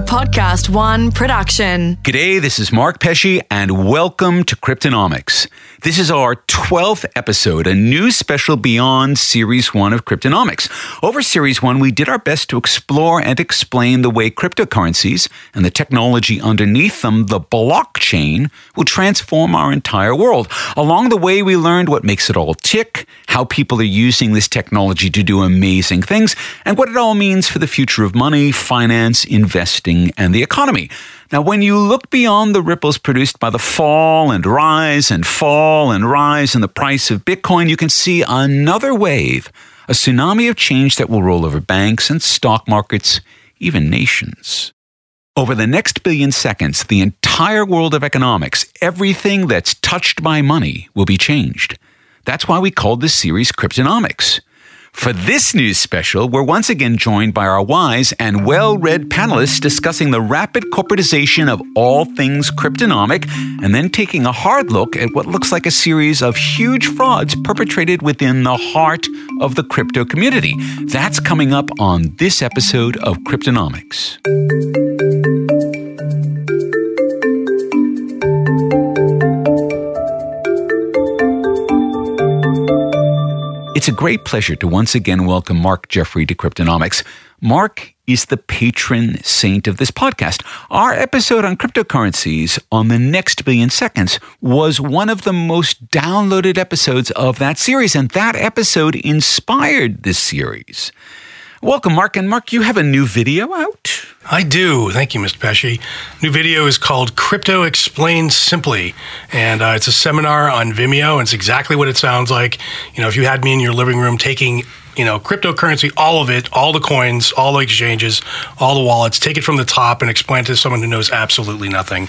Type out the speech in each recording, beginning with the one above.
Podcast One production. G'day, this is Mark Pesce, and welcome to Cryptonomics. This is our 12th episode, a new special beyond Series 1 of Cryptonomics. Over Series 1, we did our best to explore and explain the way cryptocurrencies and the technology underneath them, the blockchain, will transform our entire world. Along the way, we learned what makes it all tick, how people are using this technology to do amazing things, and what it all means for the future of money, finance, and the economy. Now, when you look beyond the ripples produced by the fall and rise and fall and rise in the price of Bitcoin, you can see another wave, a tsunami of change that will roll over banks and stock markets, even nations. Over the next billion seconds, the entire world of economics, everything that's touched by money, will be changed. That's why we called this series Cryptonomics. For this news special, we're once again joined by our wise and well read panelists discussing the rapid corporatization of all things cryptonomic and then taking a hard look at what looks like a series of huge frauds perpetrated within the heart of the crypto community. That's coming up on this episode of Cryptonomics. Great pleasure to once again welcome Mark Jeffrey to Cryptonomics. Mark is the patron saint of this podcast. Our episode on cryptocurrencies on the next billion seconds was one of the most downloaded episodes of that series, and that episode inspired this series. Welcome, Mark. And Mark, you have a new video out? I do. Thank you, Mr. Pesce. New video is called Crypto Explained Simply, and uh, it's a seminar on Vimeo. And it's exactly what it sounds like. You know, if you had me in your living room taking you know, cryptocurrency, all of it, all the coins, all the exchanges, all the wallets, take it from the top and explain it to someone who knows absolutely nothing.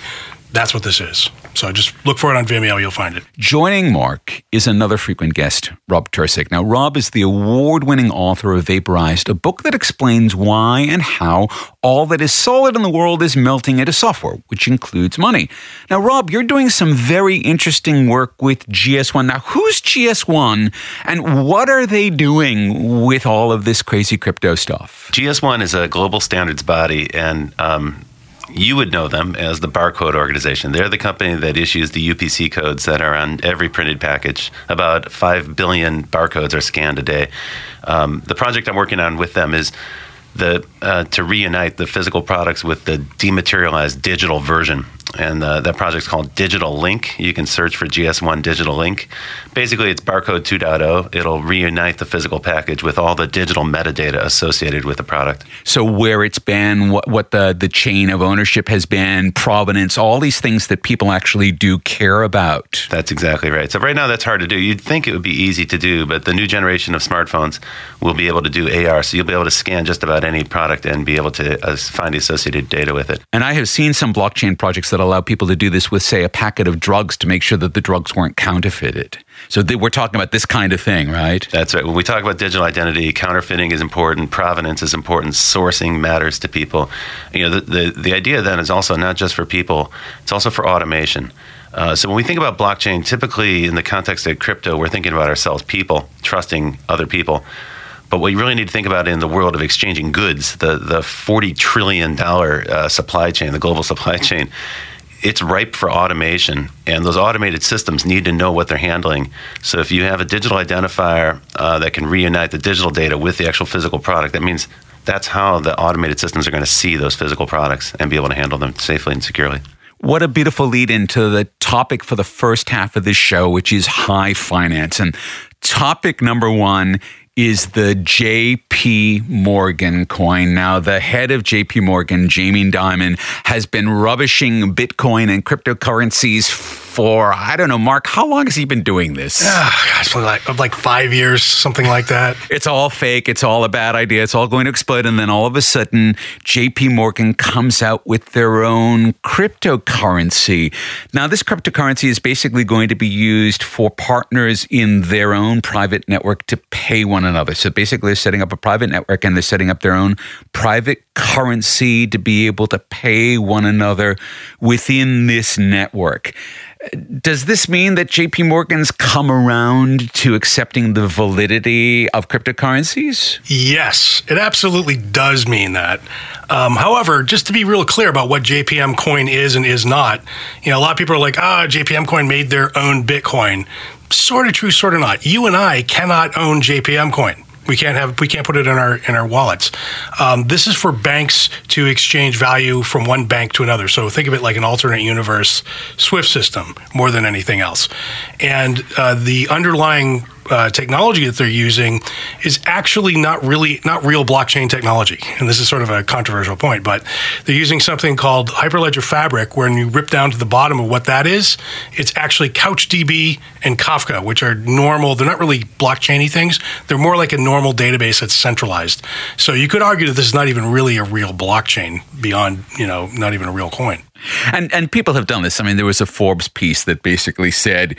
That's what this is. So just look for it on Vimeo, you'll find it. Joining Mark is another frequent guest, Rob Tercek. Now, Rob is the award winning author of Vaporized, a book that explains why and how all that is solid in the world is melting into software, which includes money. Now, Rob, you're doing some very interesting work with GS1. Now, who's GS1 and what are they doing with all of this crazy crypto stuff? GS1 is a global standards body, and um, you would know them as the barcode organization. They're the company that issues the UPC codes that are on every printed package. About 5 billion barcodes are scanned a day. Um, the project I'm working on with them is the uh, to reunite the physical products with the dematerialized digital version and uh, that project's called Digital Link. You can search for GS1 Digital Link. Basically, it's barcode 2.0. It'll reunite the physical package with all the digital metadata associated with the product. So, where it's been, what, what the, the chain of ownership has been, provenance, all these things that people actually do care about. That's exactly right. So, right now, that's hard to do. You'd think it would be easy to do, but the new generation of smartphones will be able to do AR. So, you'll be able to scan just about any product and be able to uh, find the associated data with it. And I have seen some blockchain projects that that allow people to do this with, say, a packet of drugs to make sure that the drugs weren't counterfeited. So we're talking about this kind of thing, right? That's right. When we talk about digital identity, counterfeiting is important, provenance is important, sourcing matters to people. You know, the, the, the idea then is also not just for people, it's also for automation. Uh, so when we think about blockchain, typically in the context of crypto, we're thinking about ourselves, people, trusting other people. But what you really need to think about in the world of exchanging goods, the, the $40 trillion uh, supply chain, the global supply chain, it's ripe for automation. And those automated systems need to know what they're handling. So if you have a digital identifier uh, that can reunite the digital data with the actual physical product, that means that's how the automated systems are going to see those physical products and be able to handle them safely and securely. What a beautiful lead into the topic for the first half of this show, which is high finance. And topic number one is the JP Morgan coin. Now, the head of JP Morgan, Jamie Dimon, has been rubbishing Bitcoin and cryptocurrencies for, I don't know, Mark, how long has he been doing this? Oh, gosh, like, like five years, something like that. It's all fake. It's all a bad idea. It's all going to explode. And then all of a sudden, JP Morgan comes out with their own cryptocurrency. Now, this cryptocurrency is basically going to be used for partners in their own private network to pay one another. So basically, they're setting up a private network and they're setting up their own private currency to be able to pay one another within this network. Does this mean that JP Morgan's come around to accepting the validity of cryptocurrencies? Yes, it absolutely does mean that. Um, however, just to be real clear about what JPM coin is and is not, you know, a lot of people are like, ah, JPM coin made their own Bitcoin. Sort of true, sort of not. You and I cannot own JPM coin. We can't have we can't put it in our in our wallets. Um, this is for banks to exchange value from one bank to another. So think of it like an alternate universe SWIFT system more than anything else. And uh, the underlying uh, technology that they're using is actually not really not real blockchain technology. And this is sort of a controversial point, but they're using something called Hyperledger Fabric, where when you rip down to the bottom of what that is, it's actually CouchDB and Kafka, which are normal. They're not really blockchainy things. They're more like a normal database that's centralized. So you could argue that this is not even really a real blockchain beyond, you know, not even a real coin. And and people have done this. I mean, there was a Forbes piece that basically said,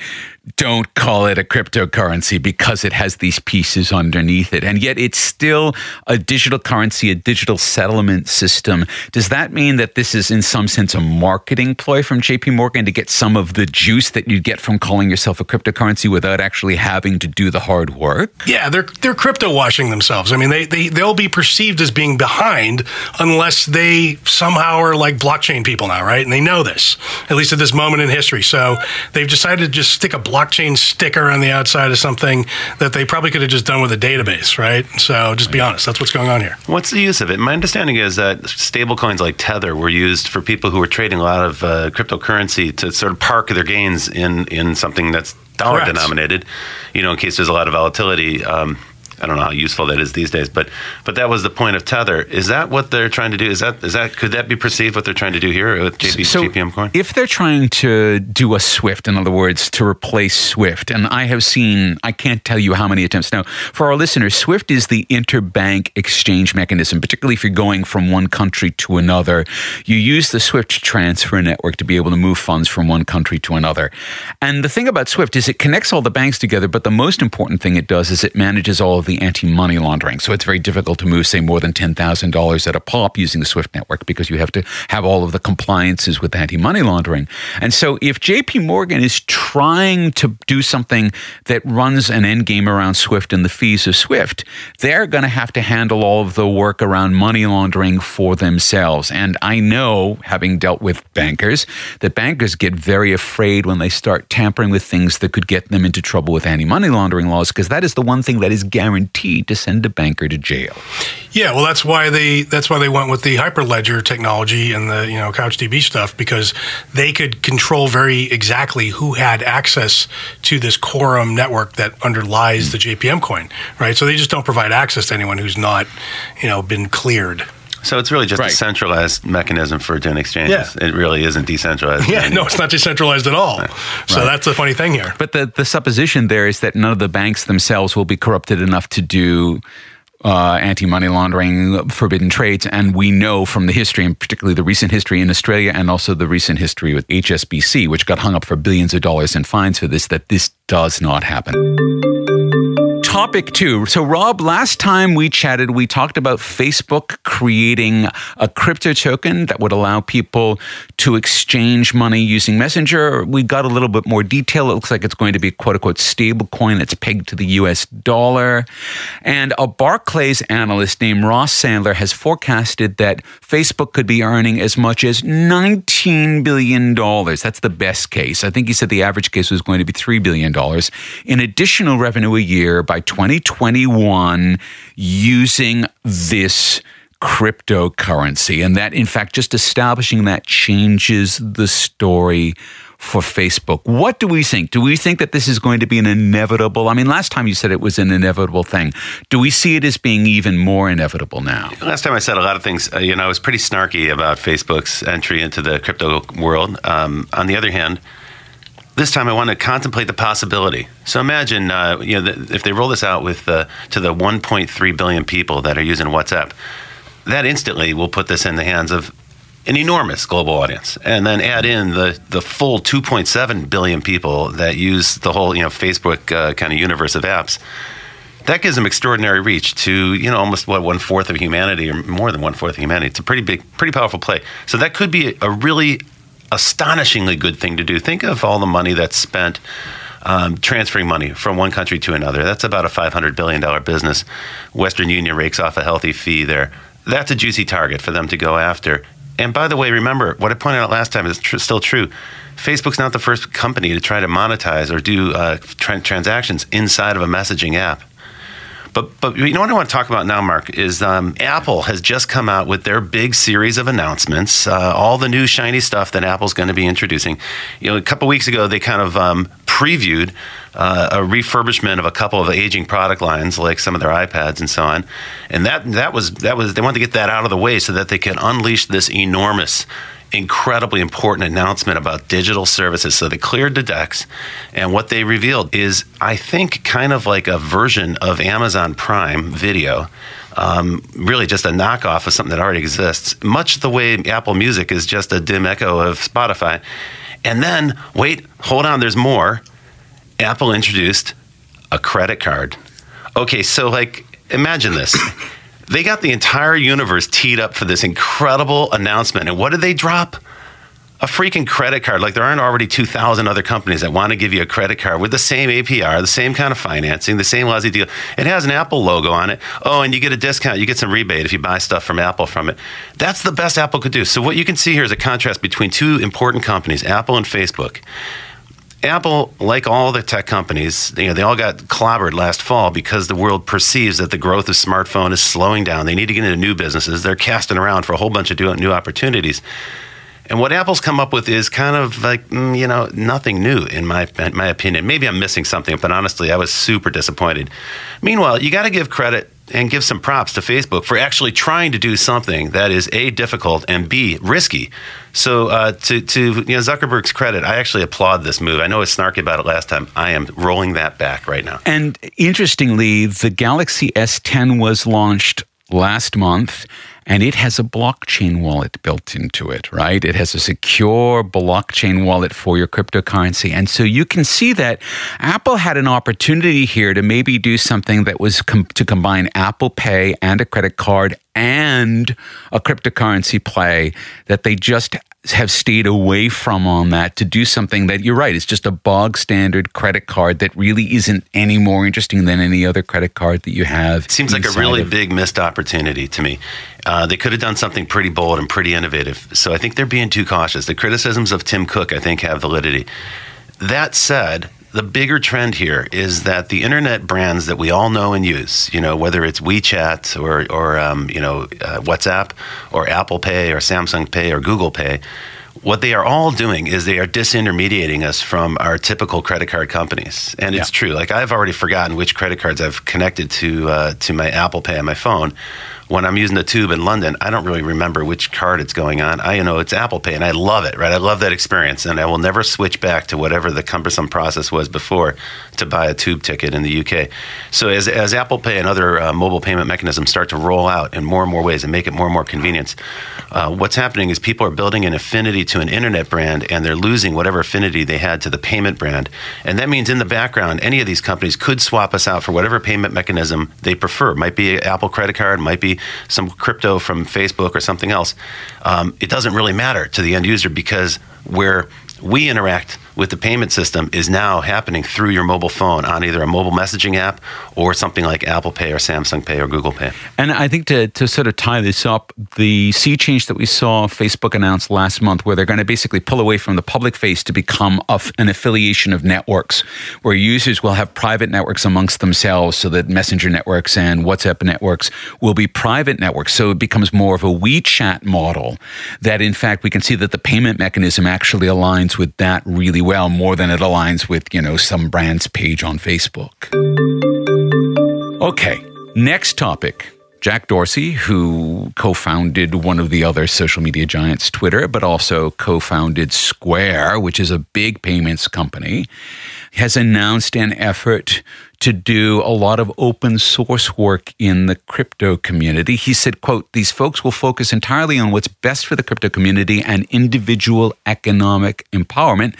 "Don't call it a cryptocurrency because it has these pieces underneath it." And yet, it's still a digital currency, a digital settlement system. Does that mean that this is, in some sense, a marketing ploy from J.P. Morgan to get some of the juice that you get from calling yourself a cryptocurrency without actually having to do the hard work? Yeah, they're they're crypto washing themselves. I mean, they they they'll be perceived as being behind unless they somehow are like blockchain people now right? And they know this, at least at this moment in history. So they've decided to just stick a blockchain sticker on the outside of something that they probably could have just done with a database, right? So just be honest, that's what's going on here. What's the use of it? My understanding is that stable coins like Tether were used for people who were trading a lot of uh, cryptocurrency to sort of park their gains in, in something that's dollar Correct. denominated, you know, in case there's a lot of volatility. Um, I don't know how useful that is these days, but but that was the point of Tether. Is that what they're trying to do? Is that is that could that be perceived what they're trying to do here with JP, so JPM Coin? If they're trying to do a Swift, in other words, to replace Swift, and I have seen, I can't tell you how many attempts. Now, for our listeners, Swift is the interbank exchange mechanism. Particularly if you're going from one country to another, you use the Swift transfer network to be able to move funds from one country to another. And the thing about Swift is it connects all the banks together, but the most important thing it does is it manages all of anti money laundering. So it's very difficult to move, say, more than $10,000 at a pop using the SWIFT network because you have to have all of the compliances with anti money laundering. And so if JP Morgan is trying to do something that runs an end game around SWIFT and the fees of SWIFT, they're going to have to handle all of the work around money laundering for themselves. And I know, having dealt with bankers, that bankers get very afraid when they start tampering with things that could get them into trouble with anti money laundering laws because that is the one thing that is guaranteed guaranteed to send a banker to jail. Yeah, well, that's why they that's why they went with the Hyperledger technology and the you know CouchDB stuff because they could control very exactly who had access to this quorum network that underlies hmm. the JPM coin, right? So they just don't provide access to anyone who's not you know been cleared. So it's really just right. a centralized mechanism for doing exchanges. Yeah. It really isn't decentralized. Yeah, no, it's not decentralized at all. Right. So that's the funny thing here. But the, the supposition there is that none of the banks themselves will be corrupted enough to do uh, anti money laundering, forbidden trades. And we know from the history, and particularly the recent history in Australia and also the recent history with HSBC, which got hung up for billions of dollars in fines for this, that this does not happen topic two. So, Rob, last time we chatted, we talked about Facebook creating a crypto token that would allow people to exchange money using Messenger. We got a little bit more detail. It looks like it's going to be quote unquote stable coin that's pegged to the US dollar. And a Barclays analyst named Ross Sandler has forecasted that Facebook could be earning as much as $19 billion. That's the best case. I think he said the average case was going to be $3 billion in additional revenue a year by 2021 using this cryptocurrency. And that, in fact, just establishing that changes the story for Facebook. What do we think? Do we think that this is going to be an inevitable? I mean, last time you said it was an inevitable thing. Do we see it as being even more inevitable now? Last time I said a lot of things. Uh, you know, I was pretty snarky about Facebook's entry into the crypto world. Um, on the other hand, this time I want to contemplate the possibility. So imagine, uh, you know, the, if they roll this out with to the 1.3 billion people that are using WhatsApp, that instantly will put this in the hands of an enormous global audience, and then add in the the full 2.7 billion people that use the whole you know Facebook uh, kind of universe of apps. That gives them extraordinary reach to you know almost what one fourth of humanity or more than one fourth of humanity. It's a pretty big, pretty powerful play. So that could be a really astonishingly good thing to do. Think of all the money that's spent um, transferring money from one country to another. That's about a $500 billion business. Western Union rakes off a healthy fee there. That's a juicy target for them to go after. And by the way, remember what I pointed out last time is tr- still true. Facebook's not the first company to try to monetize or do uh, tra- transactions inside of a messaging app. But but you know what I want to talk about now, Mark, is um, Apple has just come out with their big series of announcements, uh, all the new shiny stuff that Apple's going to be introducing. You know, a couple weeks ago they kind of um, previewed uh, a refurbishment of a couple of aging product lines, like some of their iPads and so on, and that that was that was they wanted to get that out of the way so that they can unleash this enormous incredibly important announcement about digital services. So they cleared the decks, and what they revealed is, I think, kind of like a version of Amazon Prime Video. Um, really, just a knockoff of something that already exists, much the way Apple Music is just a dim echo of Spotify. And then, wait, hold on, there's more. Apple introduced a credit card. Okay, so like, imagine this. They got the entire universe teed up for this incredible announcement. And what did they drop? A freaking credit card. Like there aren't already 2,000 other companies that want to give you a credit card with the same APR, the same kind of financing, the same lousy deal. It has an Apple logo on it. Oh, and you get a discount. You get some rebate if you buy stuff from Apple from it. That's the best Apple could do. So what you can see here is a contrast between two important companies, Apple and Facebook. Apple, like all the tech companies, you know, they all got clobbered last fall because the world perceives that the growth of smartphone is slowing down. They need to get into new businesses. They're casting around for a whole bunch of new opportunities. And what Apple's come up with is kind of like, mm, you know, nothing new in my in my opinion. Maybe I'm missing something, but honestly, I was super disappointed. Meanwhile, you got to give credit and give some props to Facebook for actually trying to do something that is a difficult and b risky. So uh, to to you know Zuckerberg's credit, I actually applaud this move. I know I was snarky about it last time. I am rolling that back right now. And interestingly, the Galaxy S10 was launched last month and it has a blockchain wallet built into it, right? It has a secure blockchain wallet for your cryptocurrency. And so you can see that Apple had an opportunity here to maybe do something that was com- to combine Apple Pay and a credit card and a cryptocurrency play that they just have stayed away from on that to do something that you're right, it's just a bog standard credit card that really isn't any more interesting than any other credit card that you have. It seems like a really of- big missed opportunity to me. Uh, they could have done something pretty bold and pretty innovative. So I think they're being too cautious. The criticisms of Tim Cook, I think, have validity. That said, the bigger trend here is that the internet brands that we all know and use, you know, whether it's WeChat or, or um, you know, uh, WhatsApp or Apple Pay or Samsung Pay or Google Pay, what they are all doing is they are disintermediating us from our typical credit card companies. And it's yeah. true. Like I've already forgotten which credit cards I've connected to uh, to my Apple Pay on my phone when I'm using the tube in London, I don't really remember which card it's going on. I you know it's Apple Pay, and I love it. Right, I love that experience, and I will never switch back to whatever the cumbersome process was before to buy a tube ticket in the UK. So as as Apple Pay and other uh, mobile payment mechanisms start to roll out in more and more ways and make it more and more convenient, uh, what's happening is people are building an affinity to an internet brand, and they're losing whatever affinity they had to the payment brand, and that means in the background, any of these companies could swap us out for whatever payment mechanism they prefer. It might be Apple credit card, might be some crypto from Facebook or something else, um, it doesn't really matter to the end user because where we interact with the payment system is now happening through your mobile phone on either a mobile messaging app or something like Apple Pay or Samsung Pay or Google Pay. And I think to, to sort of tie this up, the sea change that we saw Facebook announce last month, where they're going to basically pull away from the public face to become an affiliation of networks, where users will have private networks amongst themselves so that Messenger networks and WhatsApp networks will be private networks. So it becomes more of a WeChat model that, in fact, we can see that the payment mechanism actually aligns with that really well more than it aligns with, you know, some brand's page on Facebook. Okay, next topic. Jack Dorsey, who co founded one of the other social media giants, Twitter, but also co founded Square, which is a big payments company, has announced an effort to do a lot of open source work in the crypto community. He said, quote, these folks will focus entirely on what's best for the crypto community and individual economic empowerment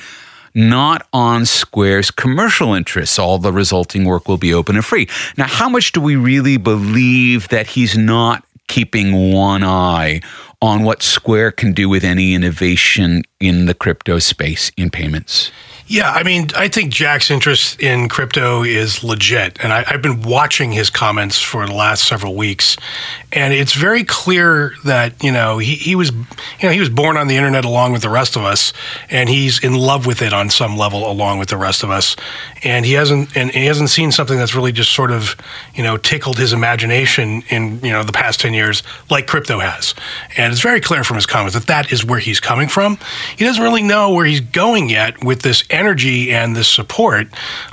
not on Square's commercial interests. All the resulting work will be open and free. Now, how much do we really believe that he's not keeping one eye on what Square can do with any innovation in the crypto space in payments? Yeah, I mean, I think Jack's interest in crypto is legit. And I, have been watching his comments for the last several weeks. And it's very clear that, you know, he, he was, you know, he was born on the internet along with the rest of us. And he's in love with it on some level along with the rest of us. And he hasn't, and he hasn't seen something that's really just sort of, you know, tickled his imagination in, you know, the past 10 years like crypto has. And it's very clear from his comments that that is where he's coming from. He doesn't really know where he's going yet with this energy and this support,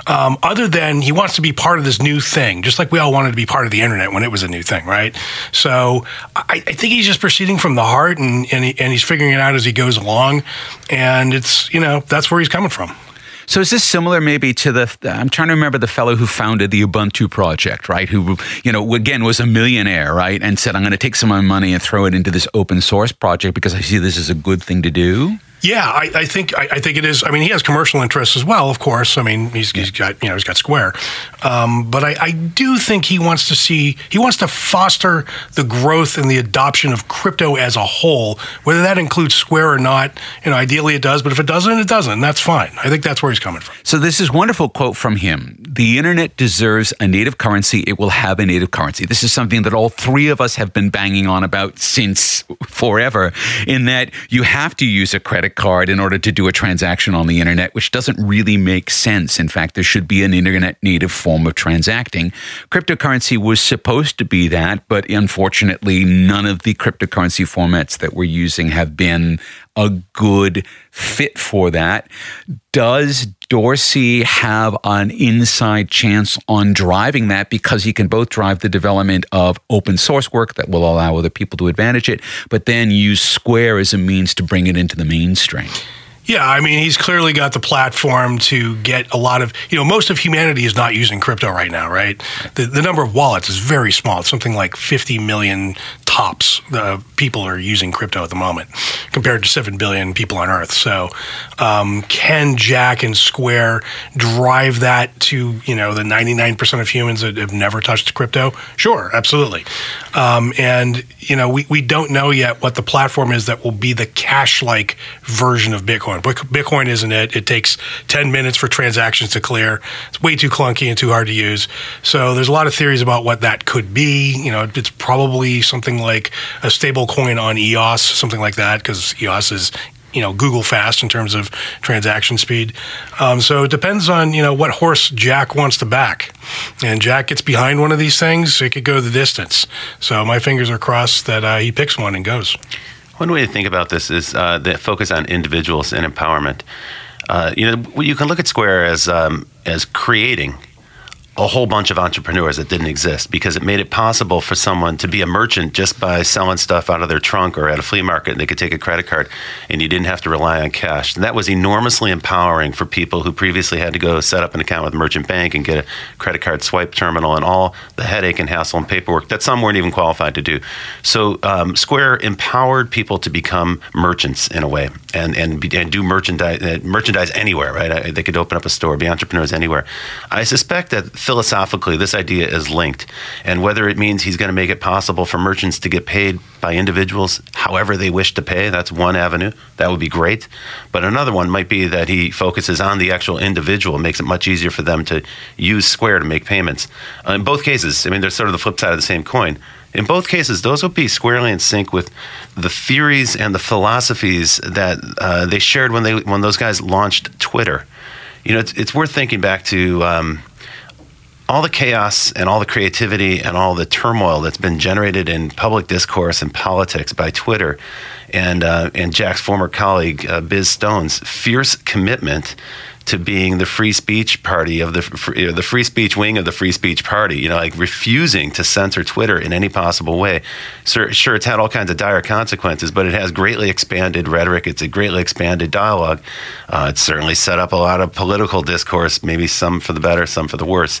um, other than he wants to be part of this new thing, just like we all wanted to be part of the internet when it was a new thing, right? So I, I think he's just proceeding from the heart and, and, he, and he's figuring it out as he goes along. And it's, you know, that's where he's coming from. So is this similar maybe to the I'm trying to remember the fellow who founded the Ubuntu project, right? Who you know again was a millionaire, right? And said I'm going to take some of my money and throw it into this open source project because I see this as a good thing to do. Yeah, I, I think I, I, think it is. I mean, he has commercial interests as well, of course. I mean, he's, he's got you know he's got Square, um, but I, I, do think he wants to see he wants to foster the growth and the adoption of crypto as a whole, whether that includes Square or not. You know, ideally it does, but if it doesn't, it doesn't. That's fine. I think that's where he's coming from. So this is wonderful quote from him: "The internet deserves a native currency. It will have a native currency." This is something that all three of us have been banging on about since forever. In that you have to use a credit card in order to do a transaction on the internet, which doesn't really make sense. In fact, there should be an internet native form of transacting. Cryptocurrency was supposed to be that, but unfortunately, none of the cryptocurrency formats that we're using have been a good fit for that. Does Dorsey have an inside chance on driving that because he can both drive the development of open source work that will allow other people to advantage it, but then use Square as a means to bring it into the mainstream? Yeah, I mean, he's clearly got the platform to get a lot of, you know, most of humanity is not using crypto right now, right? The, the number of wallets is very small. It's something like 50 million tops the people are using crypto at the moment compared to 7 billion people on earth. So um, can jack and square drive that to you know the 99% of humans that have never touched crypto? Sure absolutely. Um, and you know we, we don't know yet what the platform is that will be the cash like version of bitcoin. Bitcoin isn't it. It takes 10 minutes for transactions to clear. It's way too clunky and too hard to use. So there's a lot of theories about what that could be. You know it's probably something like a stable coin on EOS, something like that, because EOS is you know Google fast in terms of transaction speed. Um, so it depends on you know what horse Jack wants to back, and Jack gets behind one of these things, it could go the distance. So my fingers are crossed that uh, he picks one and goes. One way to think about this is uh, the focus on individuals and empowerment. Uh, you know, you can look at Square as um, as creating a whole bunch of entrepreneurs that didn't exist because it made it possible for someone to be a merchant just by selling stuff out of their trunk or at a flea market and they could take a credit card and you didn't have to rely on cash. And that was enormously empowering for people who previously had to go set up an account with a Merchant Bank and get a credit card swipe terminal and all the headache and hassle and paperwork that some weren't even qualified to do. So um, Square empowered people to become merchants in a way and and, and do merchandise uh, merchandise anywhere, right? They could open up a store, be entrepreneurs anywhere. I suspect that philosophically, this idea is linked. And whether it means he's going to make it possible for merchants to get paid by individuals however they wish to pay, that's one avenue. That would be great. But another one might be that he focuses on the actual individual, makes it much easier for them to use Square to make payments. Uh, in both cases, I mean, they're sort of the flip side of the same coin. In both cases, those would be squarely in sync with the theories and the philosophies that uh, they shared when they when those guys launched Twitter. You know, it's, it's worth thinking back to. Um, all the chaos and all the creativity and all the turmoil that's been generated in public discourse and politics by Twitter and uh, and Jack's former colleague uh, Biz Stone's fierce commitment to being the free speech party of the you know, the free speech wing of the free speech party. You know, like refusing to censor Twitter in any possible way. Sure, sure, it's had all kinds of dire consequences, but it has greatly expanded rhetoric. It's a greatly expanded dialogue. Uh, it's certainly set up a lot of political discourse, maybe some for the better, some for the worse.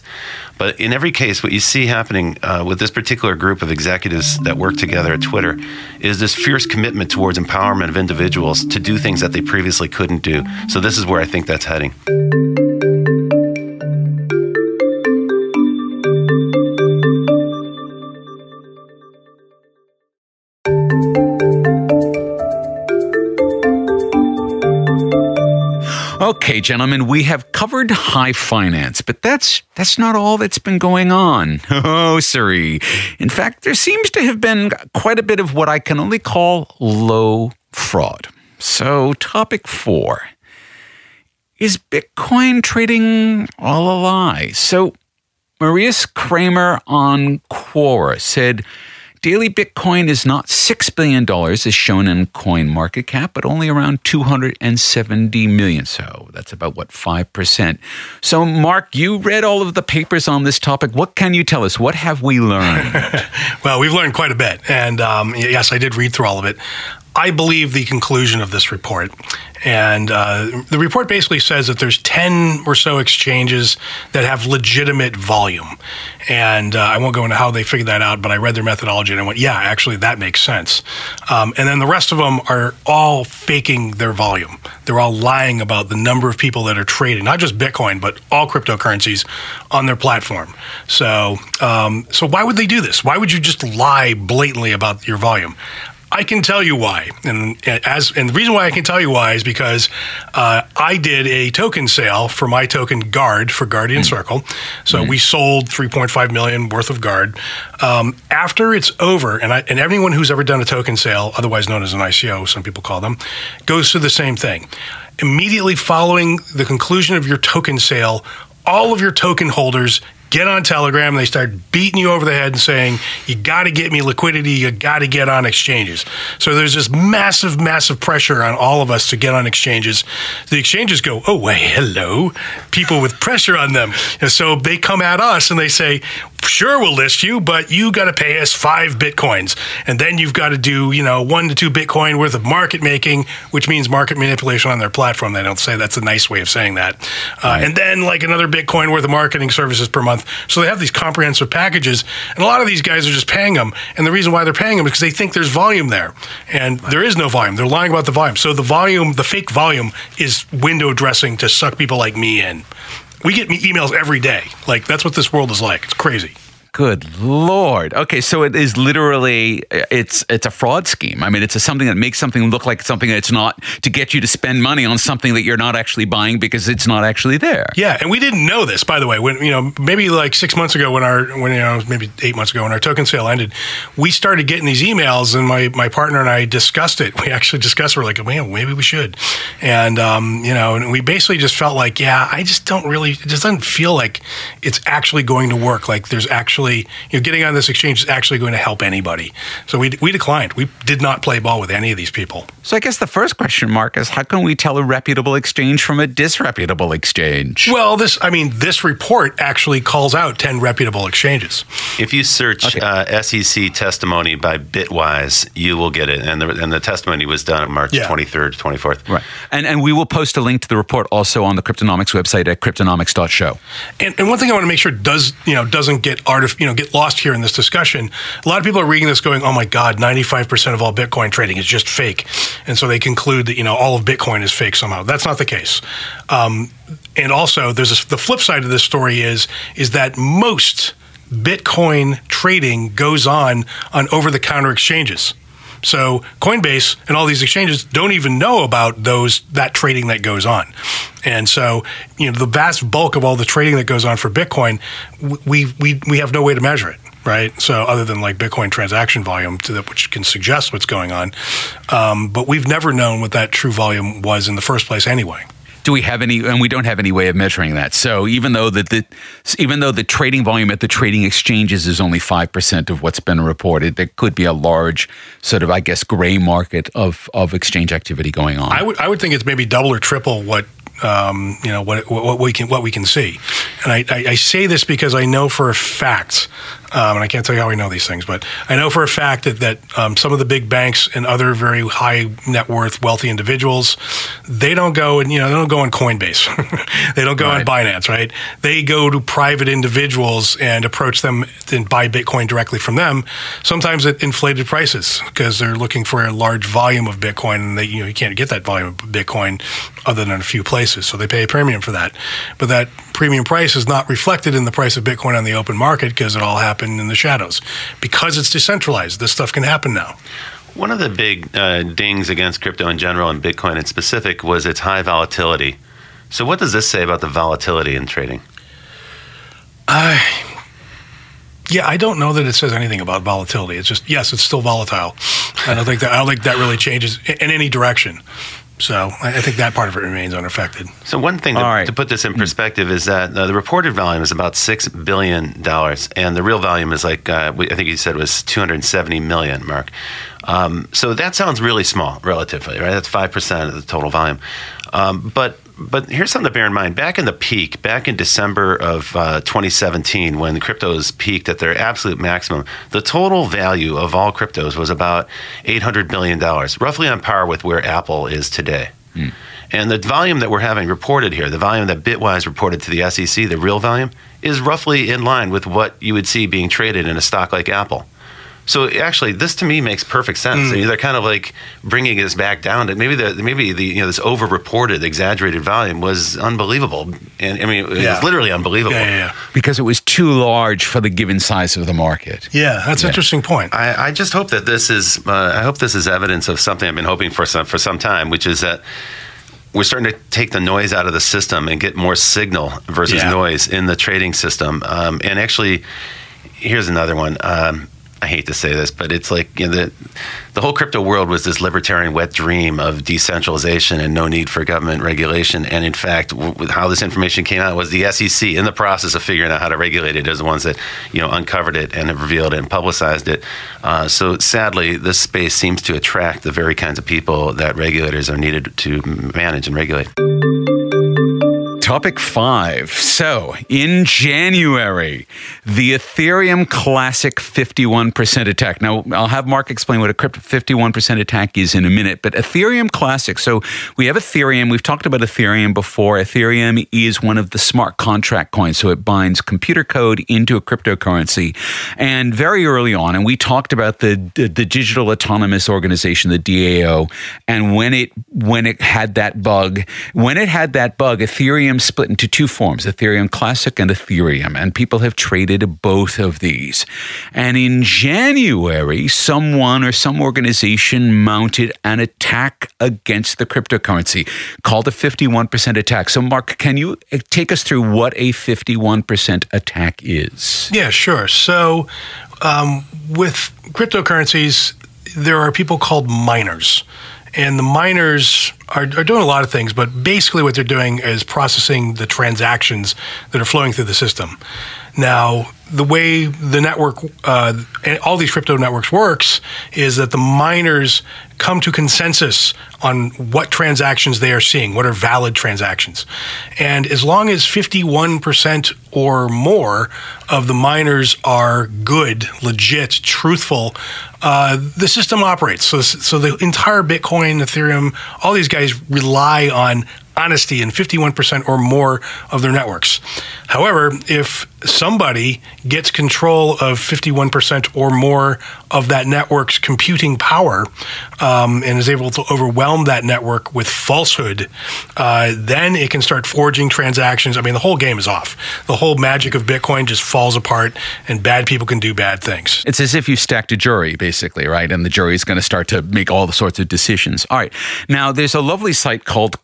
But in every case, what you see happening uh, with this particular group of executives that work together at Twitter is this fierce commitment towards empowerment of individuals to do things that they previously couldn't do. So this is where I think that's heading. Okay, gentlemen, we have covered high finance, but that's that's not all that's been going on. Oh, sorry. In fact, there seems to have been quite a bit of what I can only call low fraud. So, topic 4. Is Bitcoin trading all a lie? So, Marius Kramer on Quora said daily Bitcoin is not $6 billion as shown in coin market cap, but only around 270 million. So that's about what, 5%. So, Mark, you read all of the papers on this topic. What can you tell us? What have we learned? well, we've learned quite a bit. And um, yes, I did read through all of it. I believe the conclusion of this report. And uh, the report basically says that there's 10 or so exchanges that have legitimate volume. And uh, I won't go into how they figured that out, but I read their methodology and I went, yeah, actually, that makes sense. Um, and then the rest of them are all faking their volume. They're all lying about the number of people that are trading, not just Bitcoin, but all cryptocurrencies on their platform. So, um, so why would they do this? Why would you just lie blatantly about your volume? I can tell you why, and as and the reason why I can tell you why is because uh, I did a token sale for my token Guard for Guardian mm-hmm. Circle. So mm-hmm. we sold 3.5 million worth of Guard. Um, after it's over, and I, and everyone who's ever done a token sale, otherwise known as an ICO, some people call them, goes through the same thing. Immediately following the conclusion of your token sale, all of your token holders get on Telegram and they start beating you over the head and saying, you got to get me liquidity, you got to get on exchanges. So there's this massive, massive pressure on all of us to get on exchanges. The exchanges go, oh, wait, hello, people with pressure on them. And so they come at us and they say, sure, we'll list you, but you got to pay us five Bitcoins. And then you've got to do, you know, one to two Bitcoin worth of market making, which means market manipulation on their platform. They don't say that's a nice way of saying that. Uh, right. And then like another Bitcoin worth of marketing services per month. So they have these comprehensive packages, and a lot of these guys are just paying them. And the reason why they're paying them is because they think there's volume there, and there is no volume. They're lying about the volume. So the volume, the fake volume, is window dressing to suck people like me in. We get emails every day. Like that's what this world is like. It's crazy. Good lord. Okay, so it is literally it's it's a fraud scheme. I mean, it's a, something that makes something look like something that it's not to get you to spend money on something that you're not actually buying because it's not actually there. Yeah, and we didn't know this by the way. When you know, maybe like 6 months ago when our when you know, maybe 8 months ago when our token sale ended, we started getting these emails and my my partner and I discussed it. We actually discussed we're like, "Man, maybe we should." And um, you know, and we basically just felt like, "Yeah, I just don't really it just doesn't feel like it's actually going to work. Like there's actually actually, you know, getting on this exchange is actually going to help anybody. So we, we declined. We did not play ball with any of these people. So I guess the first question, Mark, is how can we tell a reputable exchange from a disreputable exchange? Well, this, I mean, this report actually calls out 10 reputable exchanges. If you search okay. uh, SEC testimony by Bitwise, you will get it. And the, and the testimony was done on March yeah. 23rd, 24th. Right. And, and we will post a link to the report also on the Cryptonomics website at cryptonomics.show. And, and one thing I want to make sure does, you know, doesn't get you know get lost here in this discussion. A lot of people are reading this going, "Oh my God, ninety five percent of all Bitcoin trading is just fake," and so they conclude that you know all of Bitcoin is fake somehow. That's not the case. Um, and also, there's a, the flip side of this story is is that most Bitcoin trading goes on on over the counter exchanges. So Coinbase and all these exchanges don't even know about those that trading that goes on. And so, you know, the vast bulk of all the trading that goes on for Bitcoin, we we we have no way to measure it right? So other than like Bitcoin transaction volume, that, which can suggest what's going on, um, but we've never known what that true volume was in the first place anyway do we have any and we don't have any way of measuring that. So even though that the even though the trading volume at the trading exchanges is only 5% of what's been reported there could be a large sort of i guess gray market of of exchange activity going on. I would i would think it's maybe double or triple what um, you know what, what we can what we can see, and I, I, I, say this because I know for a fact um, and I can't tell you how we know these things, but I know for a fact that that um, some of the big banks and other very high net worth, wealthy individuals, they don't go and you know they don't go on Coinbase, they don't go right. on Binance, right? They go to private individuals and approach them and buy Bitcoin directly from them. Sometimes at inflated prices because they're looking for a large volume of Bitcoin, and they you know you can't get that volume of Bitcoin other than a few places, so they pay a premium for that. But that premium price is not reflected in the price of Bitcoin on the open market because it all happened in the shadows. Because it's decentralized, this stuff can happen now. One of the big uh, dings against crypto in general and Bitcoin in specific was its high volatility. So, what does this say about the volatility in trading? Uh, yeah, I don't know that it says anything about volatility. It's just yes, it's still volatile. I don't think that I don't think that really changes in any direction. So I, I think that part of it remains unaffected. So one thing to, All right. to put this in perspective is that uh, the reported volume is about six billion dollars, and the real volume is like uh, we- I think you said it was two hundred seventy million. Mark. Um, so that sounds really small relatively, right? That's five percent of the total volume. Um, but but here's something to bear in mind. Back in the peak, back in December of uh, 2017, when cryptos peaked at their absolute maximum, the total value of all cryptos was about 800 billion dollars, roughly on par with where Apple is today. And the volume that we're having reported here, the volume that Bitwise reported to the SEC, the real volume, is roughly in line with what you would see being traded in a stock like Apple. So actually, this to me makes perfect sense. Hmm. They're kind of like bringing us back down to maybe the maybe the you know this over-reported, exaggerated volume was unbelievable, and I mean it Yeah. was literally unbelievable. Yeah, yeah, yeah. because it was too large for the given size of the market. Yeah, that's an interesting point. I, I just hope that this is. Uh, I hope this is evidence of something I've been hoping for some for some time, which is that we're starting to take the noise out of the system and get more signal versus Yeah. noise in the trading system. Um, and actually, here's another one. Um, I hate to say this, but it's like you know, the the whole crypto world was this libertarian wet dream of decentralization and no need for government regulation. And in fact, with how this information came out was the SEC in the process of figuring out how to regulate it as the ones that you know uncovered it and have revealed it and publicized it. Uh, so sadly, this space seems to attract the very kinds of people that regulators are needed to manage and regulate. Topic five. So, in January, the Ethereum Classic 51% attack. Now, I'll have Mark explain what a crypto 51% attack is in a minute, but Ethereum Classic. So, we have Ethereum. We've talked about Ethereum before. Ethereum is one of the smart contract coins. So, it binds computer code into a cryptocurrency. And very early on, and we talked about the, the, the Digital Autonomous Organization, the DAO, and when it when it had that bug, when it had that bug, Ethereum split into two forms, Ethereum Classic and Ethereum, and people have traded both of these. And in January, someone or some organization mounted an attack against the cryptocurrency called a 51% attack. So Mark, can you uh, take us through what a 51% attack is? Yeah, sure. So, um, with cryptocurrencies, there are people called miners. And the miners are, are doing a lot of things, but basically what they're doing is processing the transactions that are flowing through the system. Now, the way the network, uh, all these crypto networks works, is that the miners come to consensus on what transactions they are seeing, what are valid transactions. And as long as 51% or more of the miners are good, legit, truthful, uh, the system operates. So, so the entire Bitcoin, Ethereum, all these guys rely on honesty in 51% or more of their networks. However, if somebody gets control of 51% or more of that network's computing power um, and is able to overwhelm that network with falsehood, uh, then it can start forging transactions. I mean, the whole game is off. The whole magic of Bitcoin just falls apart, and bad people can do bad things. It's as if you stacked a jury, basically, right? And the jury is going to start to make all the sorts of decisions. All right. Now, there's a lovely site called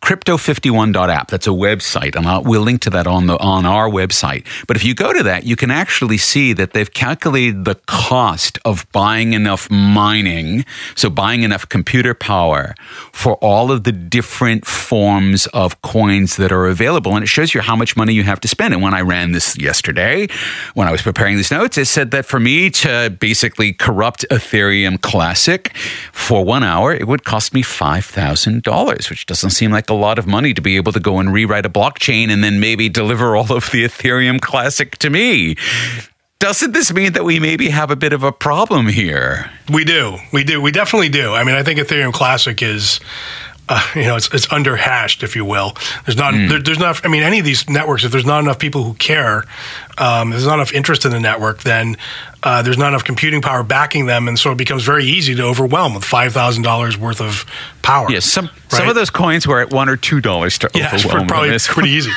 Crypto51.app. That's a website, and I'll, we'll link to that on the on our website. But if you go to that, you can actually see that they've calculated the cost of buying enough mining, so buying enough computer power for all of the different forms of coins that are available, and it shows you how much money you have to spend. And when I ran this yesterday, when I was preparing these notes, it said that for me to basically corrupt Ethereum Classic for one hour, it would cost me $5,000, which doesn't seem like a lot of money to be able to go and rewrite a blockchain and then maybe deliver all of the Ethereum Classic to me. Doesn't this mean that we maybe have a bit of a problem here? We do. We do. We definitely do. I mean, I think Ethereum Classic is. Uh, you know, it's it's under hashed, if you will. There's not there, there's not. I mean, any of these networks, if there's not enough people who care, um, there's not enough interest in the network, then uh, there's not enough computing power backing them, and so it becomes very easy to overwhelm with five thousand dollars worth of power. Yes, some some Right? of those coins were at one or two dollars to Yeah, it's overwhelm probably them. pretty easy.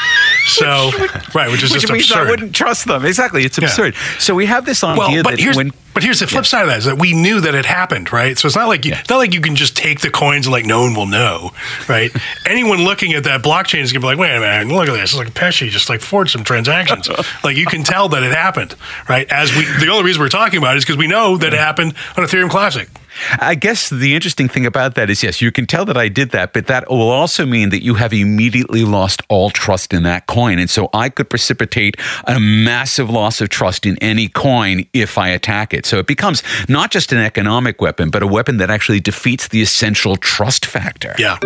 So, right, which is Which just means absurd. I wouldn't trust them. Exactly. It's Yeah. absurd. So we have this idea well, but that here's when but here's the flip side of that is that we knew that it happened, right? So it's not like you, not like you can just take the coins and like no one will know, right? Anyone looking at that blockchain is gonna be like, wait a minute, look at this, it's like Pesce just like forged some transactions. like you can tell that it happened, right? As we, the only reason we're talking about it is because we know that it happened on Ethereum Classic. I guess the interesting thing about that is yes, you can tell that I did that, but that will also mean that you have immediately lost all trust in that coin. And so I could precipitate a massive loss of trust in any coin if I attack it. So it becomes not just an economic weapon, but a weapon that actually defeats the essential trust factor. Yeah.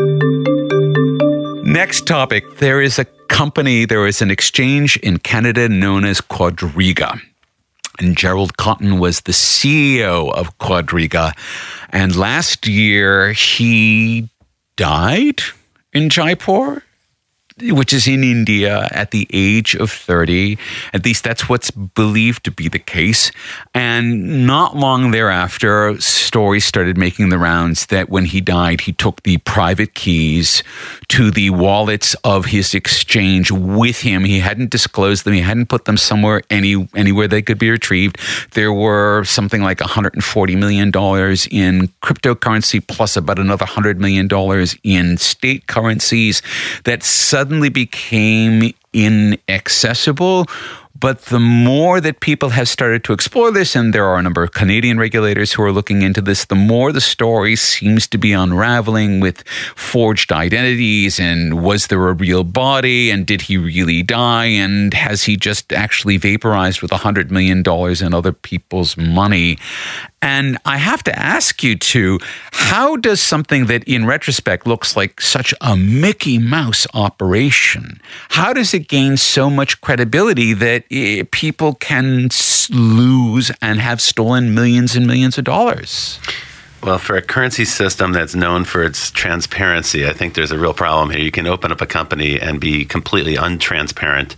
Next topic there is a company, there is an exchange in Canada known as Quadriga. And Gerald Cotten was the CEO of Quadriga. And last year he died in Jaipur, which is in India at the age of 30. At least that's what's believed to be the case. And not long thereafter, stories started making the rounds that when he died, he took the private keys to the wallets of his exchange with him. He hadn't disclosed them. He hadn't put them somewhere any anywhere they could be retrieved. There were something like 140 million dollars in cryptocurrency plus about another 100 million dollars in state currencies that suddenly became inaccessible. But the more that people have started to explore this, and there are a number of Canadian regulators who are looking into this, the more the story seems to be unraveling with forged identities and was there a real body and did he really die and has he just actually vaporized with $100 million in other people's money? And I have to ask you two, how does something that in retrospect looks like such a Mickey Mouse operation, how does it gain so much credibility that eh, people can lose and have stolen millions and millions of dollars? Well, for a currency system that's known for its transparency, I think there's a real problem here. You can open up a company and be completely untransparent,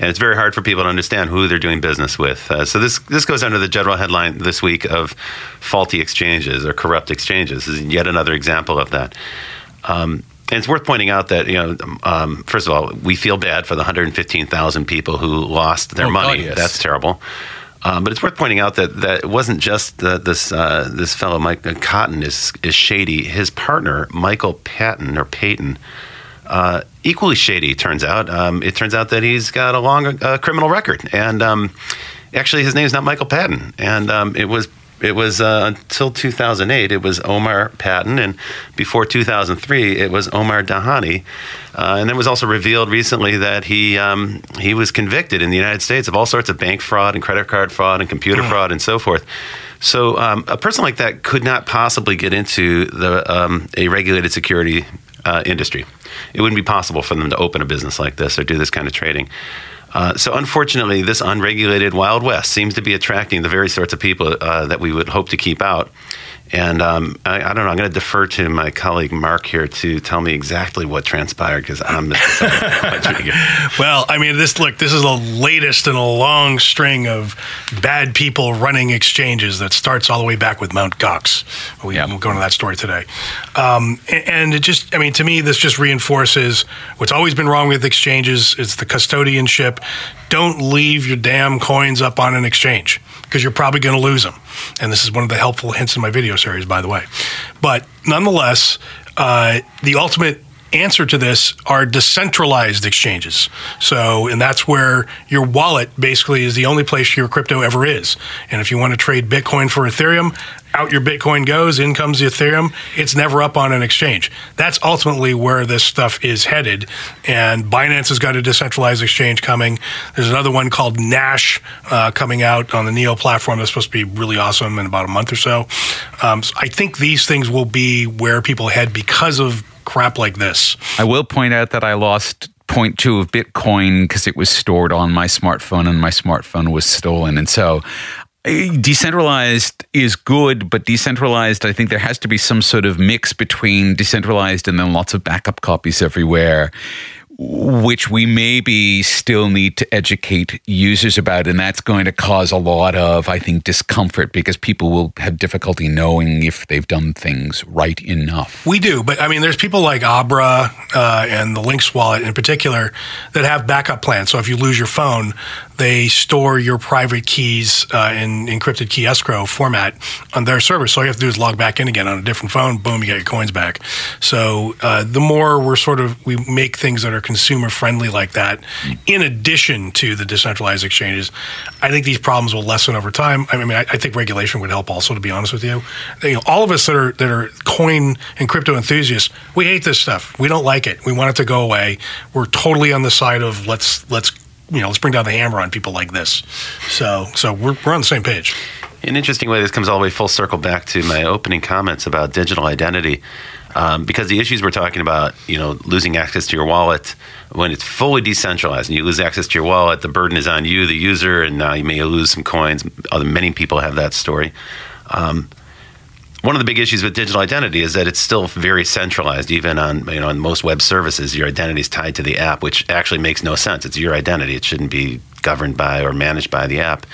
and it's very hard for people to understand who they're doing business with. Uh, so this this goes under the general headline this week of faulty exchanges or corrupt exchanges. This is yet another example of that. Um, and it's worth pointing out that you know, um, first of all, we feel bad for the 115,000 people who lost their Oh, God, money. yes. That's terrible. Um, but it's worth pointing out that, that it wasn't just that this uh, this fellow Mike uh, Cotten is is shady. His partner Michael Patton or Payton, uh, equally shady. Turns out. Um, it turns out that he's got a long uh, criminal record, and um, actually his name is not Michael Patton, and um, it was. It was uh, until 2008. It was Omar Patton, and before 2003, it was Omar Dhanani. Uh, and it was also revealed recently that he um, he was convicted in the United States of all sorts of bank fraud and credit card fraud and computer fraud and so forth. So um, a person like that could not possibly get into the um, a regulated security uh, industry. It wouldn't be possible for them to open a business like this or do this kind of trading. Uh, so unfortunately, this unregulated Wild West seems to be attracting the very sorts of people uh, that we would hope to keep out. And um, I, I don't know. I'm going to defer to my colleague Mark here to tell me exactly what transpired because I'm the. Well, I mean, this look, this is the latest in a long string of bad people running exchanges that starts all the way back with Mount Gox. We, Yeah. We'll go into that story today. Um, a- and it just, I mean, to me, this just reinforces what's always been wrong with exchanges is the custodianship. Don't leave your damn coins up on an exchange because you're probably going to lose them. And this is one of the helpful hints in my video series, by the way. But nonetheless, uh, the ultimate answer to this are decentralized exchanges. So, and that's where your wallet basically is the only place your crypto ever is. And if you want to trade Bitcoin for Ethereum, out your Bitcoin goes, in comes the Ethereum. It's never up on an exchange. That's ultimately where this stuff is headed. And Binance has got a decentralized exchange coming. There's another one called Nash uh, coming out on the Neo platform that's supposed to be really awesome in about a month or so. Um, so I think these things will be where people head because of crap like this. I will point out that I lost 0.2 of Bitcoin because it was stored on my smartphone and my smartphone was stolen. And so eh, decentralized is good, but decentralized, I think there has to be some sort of mix between decentralized and then lots of backup copies everywhere. Which we maybe still need to educate users about. And that's going to cause a lot of, I think, discomfort because people will have difficulty knowing if they've done things right enough. We do, but I mean, there's people like Abra uh, and the Lynx wallet in particular that have backup plans. So if you lose your phone, they store your private keys uh, in encrypted key escrow format on their server. So all you have to do is log back in again on a different phone. Boom, you get your coins back. So uh, the more we're sort of we make things that are consumer friendly like that, in addition to the decentralized exchanges, I think these problems will lessen over time. I mean, I, I think regulation would help also. To be honest with you, you know, all of us that are that are coin and crypto enthusiasts, we hate this stuff. We don't like it. We want it to go away. We're totally on the side of let's let's you know let's bring down the hammer on people like this. So so we're we're on the same page. An interesting way, this comes all the way full circle back to my opening comments about digital identity. Um, because the issues we're talking about, you know, losing access to your wallet when it's fully decentralized and you lose access to your wallet, the burden is on you, the user, and now you may lose some coins. Other many people have that story. Um, one of the big issues with digital identity is that it's still very centralized, even on you know on most web services. Your identity is tied to the app, which actually makes no sense. It's your identity; it shouldn't be governed by or managed by the app.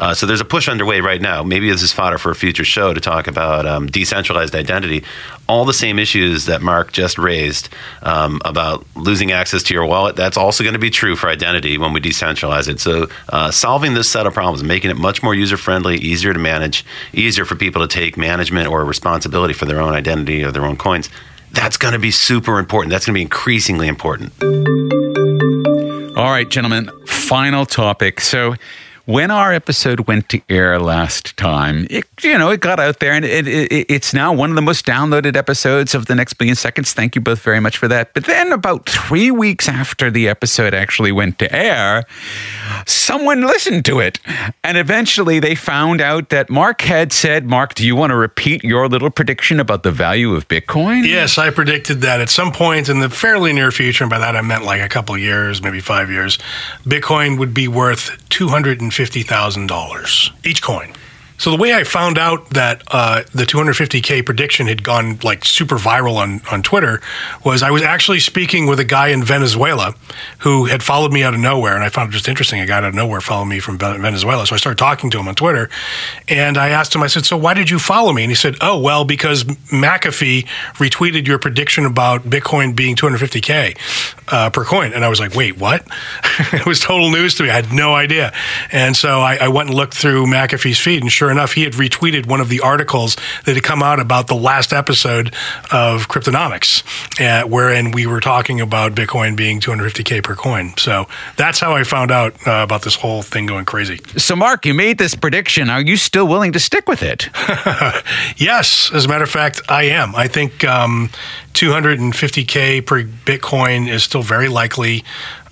Uh, so there's a push underway right now. Maybe this is fodder for a future show to talk about um, decentralized identity. All the same issues that Mark just raised um, about losing access to your wallet, that's also going to be true for identity when we decentralize it. So uh, solving this set of problems, making it much more user friendly, easier to manage, easier for people to take management or responsibility for their own identity or their own coins, that's going to be super important. That's going to be increasingly important. All right, gentlemen, final topic. So, when our episode went to air last time, it, you know, it got out there and it, it, it's now one of the most downloaded episodes of the next billion seconds. Thank you both very much for that. But then about three weeks after the episode actually went to air, someone listened to it. And eventually they found out that Mark had said, Mark, do you want to repeat your little prediction about the value of Bitcoin? Yes, I predicted that at some point in the fairly near future, and by that I meant like a couple years, maybe five years, Bitcoin would be worth 250 $250,000 each coin. So the way I found out that uh, the 250k prediction had gone like super viral on on Twitter was I was actually speaking with a guy in Venezuela who had followed me out of nowhere, and I found it just interesting. A guy out of nowhere followed me from Venezuela, so I started talking to him on Twitter, and I asked him. I said, "So why did you follow me?" And he said, "Oh well, because McAfee retweeted your prediction about Bitcoin being 250k uh, per coin." And I was like, "Wait, what?" it was total news to me. I had no idea, and so I, I went and looked through McAfee's feed, and sure sure enough, he had retweeted one of the articles that had come out about the last episode of Cryptonomics, uh, wherein we were talking about Bitcoin being 250K per coin. So that's how I found out uh, about this whole thing going crazy. So, Mark, you made this prediction. Are you still willing to stick with it? yes. As a matter of fact, I am. I think um, 250K per Bitcoin is still very likely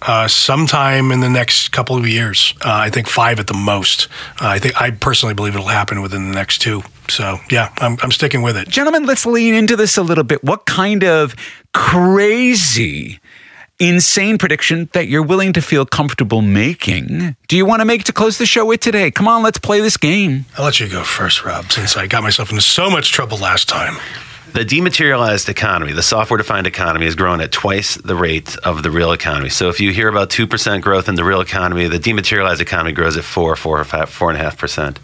uh, sometime in the next couple of years. Uh, I think five at the most. Uh, I think I personally believe it'll happen within the next two. So yeah, I'm, I'm sticking with it. Gentlemen, let's lean into this a little bit. What kind of crazy insane prediction that you're willing to feel comfortable making do you want to make to close the show with today? Come on, let's play this game. I'll let you go first, Rob, since I got myself into so much trouble last time. The dematerialized economy, the software defined economy, has grown at twice the rate of the real economy. So if you hear about 2% growth in the real economy, the dematerialized economy grows at 4, 4, 5, 4.5%.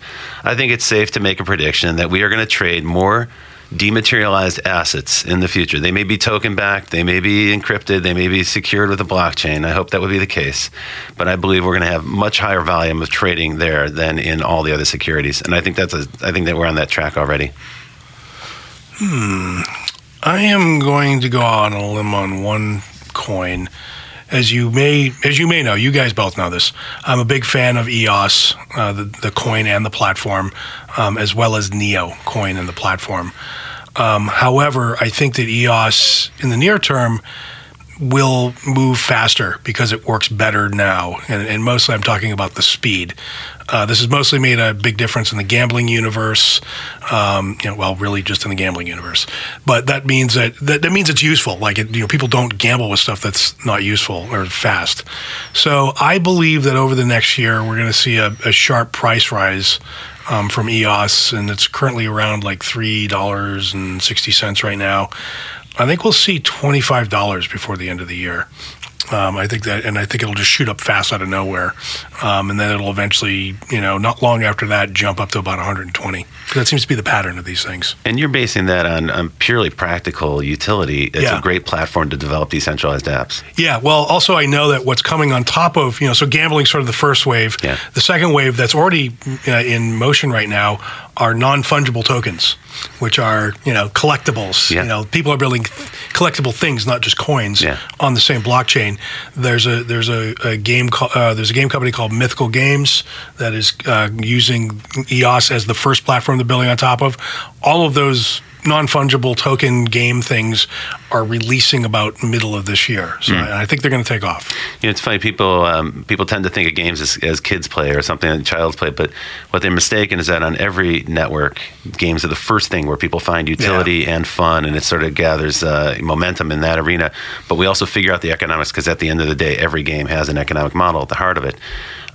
I think it's safe to make a prediction that we are going to trade more dematerialized assets in the future. They may be token backed, they may be encrypted, they may be secured with a blockchain. I hope that would be the case. But I believe we're going to have much higher volume of trading there than in all the other securities. And I think that's a I think that we're on that track already. Hmm. I am going to go on a limb on one coin. As you may, as you may know, you guys both know this. I'm a big fan of EOS, uh, the the coin and the platform, um, as well as Neo coin and the platform. Um, however, I think that EOS in the near term will move faster because it works better now. And, and mostly I'm talking about the speed. Uh, this has mostly made a big difference in the gambling universe. Um, you know, well, really just in the gambling universe. But that means that that, that means it's useful. Like it, you know, people don't gamble with stuff that's not useful or fast. So I believe that over the next year we're going to see a, a, sharp price rise um, from EOS, and it's currently around like three dollars and sixty cents right now. I think we'll see $25 before the end of the year. Um, I think that, and I think it'll just shoot up fast out of nowhere, um, and then it'll eventually, you know, not long after that, jump up to about 120. That seems to be the pattern of these things. And you're basing that on, on purely practical utility. It's Yeah. a great platform to develop decentralized apps. Yeah, well, also I know that what's coming on top of you know, so gambling's sort of the first wave. Yeah. The second wave that's already uh, in motion right now are non fungible tokens, which are you know collectibles. Yeah. You know, people are building collectible things, not just coins, Yeah. on the same blockchain. There's a there's a, a game call, uh, there's a game company called Mythical Games that is uh, using EOS as the first platform they're building on top of. All of those non fungible token game things are releasing about middle of this year. So I, I think they're going to take off. You know, it's funny. People um, people tend to think of games as, as kids play or something that child's play, but what they're mistaken is that on every network, games are the first thing where people find utility and fun, and it sort of gathers uh, momentum in that arena. But we also figure out the economics because at the end of the day, every game has an economic model at the heart of it.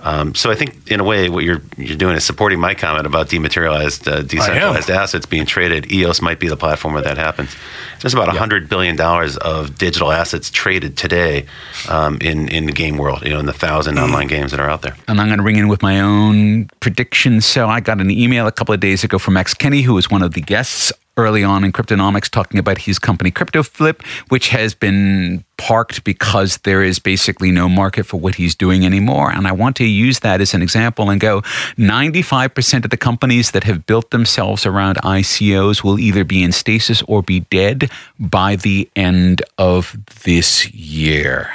Um, so I think, in a way, what you're you're doing is supporting my comment about dematerialized, uh, decentralized assets being traded. EOS might be the platform where that happens. There's about hundred billion dollars of digital assets traded today um, in in the game world. You know, in the thousand online games that are out there. and I'm going to ring in with my own predictions. So I got an email a couple of days ago from Max Kenny, who was one of the guests early on in Cryptonomics, talking about his company CryptoFlip, which has been parked because there is basically no market for what he's doing anymore. And I want to use that as an example and go 95% of the companies that have built themselves around ICOs will either be in stasis or be dead by the end of this year.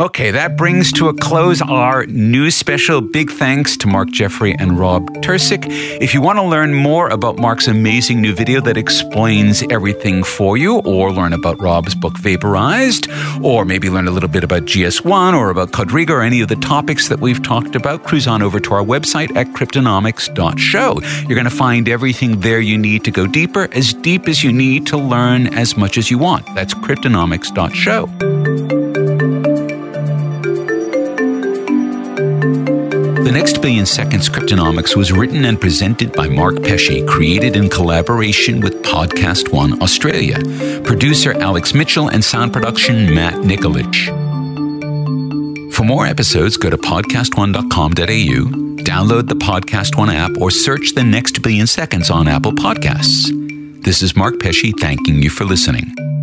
Okay, that brings to a close our news special. Big thanks to Mark Jeffrey and Rob Tercek. If you want to learn more about Mark's amazing new video that explains everything for you, or learn about Rob's book Vaporized, or maybe learn a little bit about GS1 or about Quadriga or any of the topics that we've talked about, cruise on over to our website at cryptonomics.show. You're going to find everything there you need to go deeper, as deep as you need to learn as much as you want. That's cryptonomics.show. The Next Billion Seconds Cryptonomics was written and presented by Mark Pesce, created in collaboration with Podcast One Australia. Producer Alex Mitchell and sound production Matt Nikolic. For more episodes, go to podcastone.com.au, download the Podcast One app, or search The Next Billion Seconds on Apple Podcasts. This is Mark Pesce thanking you for listening.